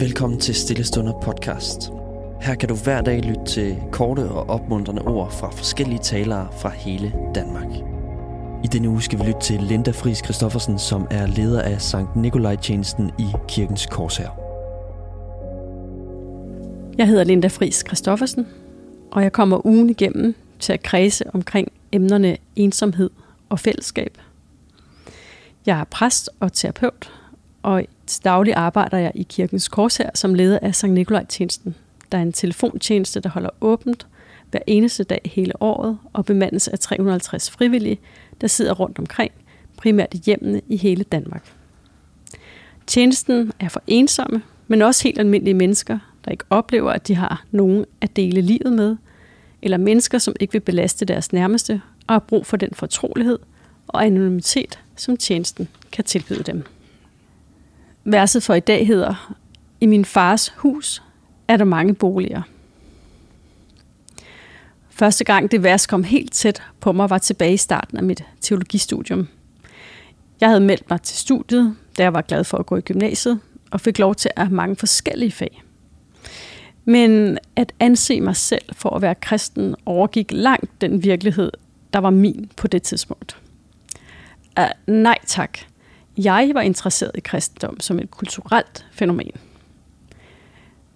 Velkommen til Stillestunder podcast. Her kan du hver dag lytte til korte og opmuntrende ord fra forskellige talere fra hele Danmark. I denne uge skal vi lytte til Linda Friis Christoffersen, som er leder af Sankt Nikolaj-tjenesten i Kirkens Korshær. Jeg hedder Linda Friis Christoffersen, og jeg kommer ugen igennem til at kredse omkring emnerne ensomhed og fællesskab. Jeg er præst og terapeut, og til daglig arbejder jeg i Kirkens Korshær som leder af Sankt Nikolaj-tjenesten. Der er en telefontjeneste, der holder åbent hver eneste dag hele året og bemandes af 350 frivillige, der sidder rundt omkring, primært i hjemmene i hele Danmark. Tjenesten er for ensomme, men også helt almindelige mennesker, der ikke oplever, at de har nogen at dele livet med, eller mennesker, som ikke vil belaste deres nærmeste og har brug for den fortrolighed og anonymitet, som tjenesten kan tilbyde dem. Verset for i dag hedder, I min fars hus er der mange boliger. Første gang det vers kom helt tæt på mig, var tilbage i starten af mit teologistudium. Jeg havde meldt mig til studiet, da jeg var glad for at gå i gymnasiet, og fik lov til at have mange forskellige fag. Men at anse mig selv for at være kristen overgik langt den virkelighed, der var min på det tidspunkt. Uh, nej tak. Jeg var interesseret i kristendom som et kulturelt fænomen.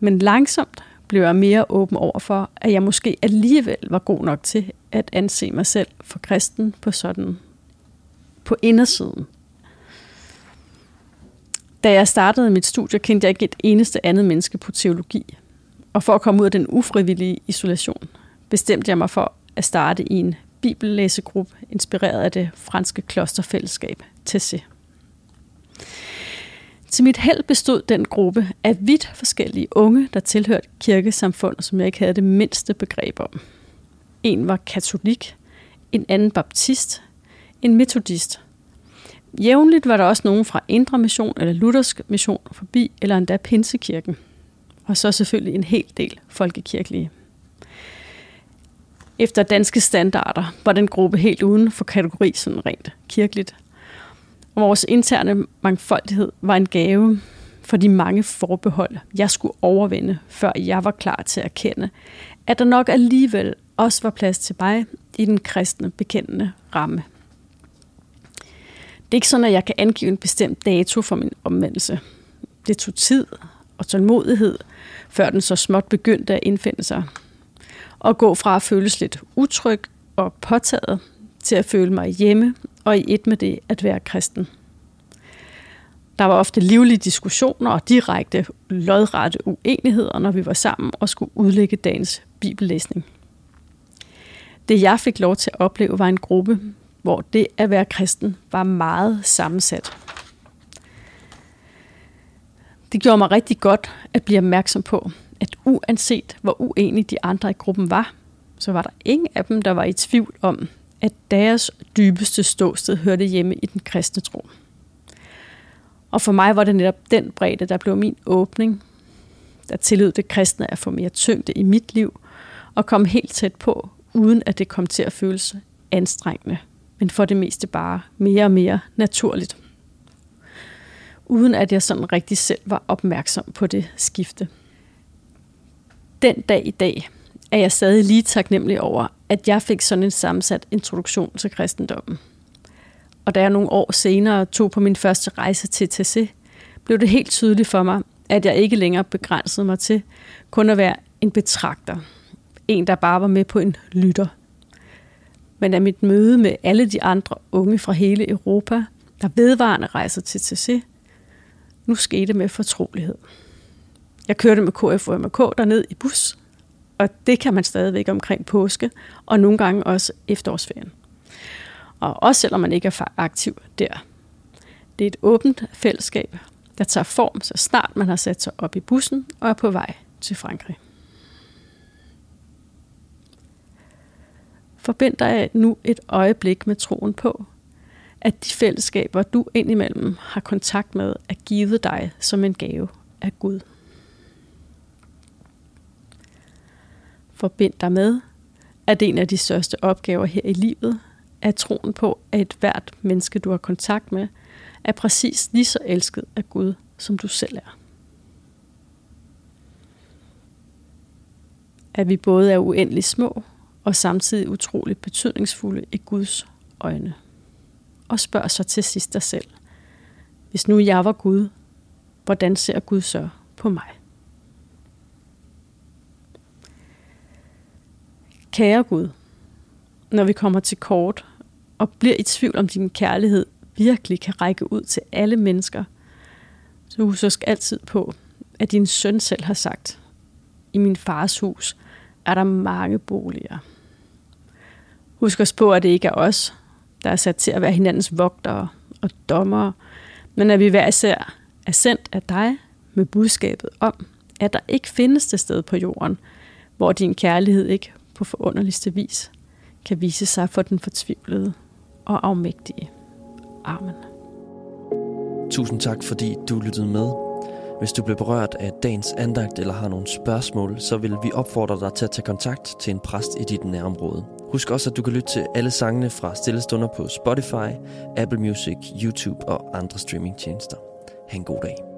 Men langsomt blev jeg mere åben over for, at jeg måske alligevel var god nok til at anse mig selv for kristen på sådan på indersiden. Da jeg startede mit studie, kendte jeg ikke et eneste andet menneske på teologi. Og for at komme ud af den ufrivillige isolation, bestemte jeg mig for at starte i en bibellæsegruppe, inspireret af det franske klosterfællesskab Tessé. Til mit held bestod den gruppe af vidt forskellige unge, der tilhørte kirkesamfund, som jeg ikke havde det mindste begreb om. En var katolik, en anden baptist, en metodist. Jævnligt var der også nogen fra Indre Mission eller Luthersk Mission forbi, eller endda Pinsekirken. Og så selvfølgelig en hel del folkekirkelige. Efter danske standarder var den gruppe helt uden for kategori sådan rent kirkeligt. Vores interne mangfoldighed var en gave for de mange forbehold, jeg skulle overvinde, før jeg var klar til at kende, at der nok alligevel også var plads til mig i den kristne bekendende ramme. Det er ikke sådan, at jeg kan angive en bestemt dato for min omvendelse. Det tog tid og tålmodighed, før den så småt begyndte at indfinde sig. Og gå fra at føles lidt utryg og påtaget, til at føle mig hjemme og i et med det at være kristen. Der var ofte livlige diskussioner og direkte lodrette uenigheder, når vi var sammen og skulle udlægge dagens bibellæsning. Det jeg fik lov til at opleve var en gruppe, hvor det at være kristen var meget sammensat. Det gjorde mig rigtig godt at blive opmærksom på, at uanset hvor uenige de andre i gruppen var, så var der ingen af dem, der var i tvivl om, at deres dybeste ståsted hørte hjemme i den kristne tro. Og for mig var det netop den bredde, der blev min åbning, der tillod det kristne at få mere tyngde i mit liv, og komme helt tæt på, uden at det kom til at føles anstrengende, men for det meste bare mere og mere naturligt. Uden at jeg sådan rigtig selv var opmærksom på det skifte. Den dag i dag er jeg stadig lige taknemmelig over, at jeg fik sådan en sammensat introduktion til kristendommen. Og da jeg nogle år senere tog på min første rejse til TC, blev det helt tydeligt for mig, at jeg ikke længere begrænsede mig til kun at være en betragter. En, der bare var med på en lytter. Men af mit møde med alle de andre unge fra hele Europa, der vedvarende rejser til TC, nu skete med fortrolighed. Jeg kørte med KFUMK derned i bus, og det kan man stadigvæk omkring påske, og nogle gange også efterårsferien. Og også selvom man ikke er aktiv der. Det er et åbent fællesskab, der tager form, så snart man har sat sig op i bussen og er på vej til Frankrig. Forbind dig nu et øjeblik med troen på, at de fællesskaber, du indimellem har kontakt med, er givet dig som en gave af Gud. Forbind dig med, at en af de største opgaver her i livet er troen på, at hvert menneske, du har kontakt med, er præcis lige så elsket af Gud, som du selv er. At vi både er uendeligt små og samtidig utroligt betydningsfulde i Guds øjne. Og spørg så til sidst dig selv, hvis nu jeg var Gud, hvordan ser Gud så på mig? Kære Gud, når vi kommer til kort og bliver i tvivl om din kærlighed virkelig kan række ud til alle mennesker, så husk altid på, at din søn selv har sagt, i min fars hus er der mange boliger. Husk os på, at det ikke er os, der er sat til at være hinandens vogtere og dommere, men at vi hver især er sendt af dig med budskabet om, at der ikke findes det sted på jorden, hvor din kærlighed ikke på forunderligste vis kan vise sig for den fortvivlede og afmægtige. Amen. Tusind tak, fordi du lyttede med. Hvis du blev berørt af dagens andagt eller har nogle spørgsmål, så vil vi opfordre dig til at tage kontakt til en præst i dit nærområde. Husk også, at du kan lytte til alle sangene fra Stillestunder på Spotify, Apple Music, YouTube og andre streamingtjenester. Ha' en god dag.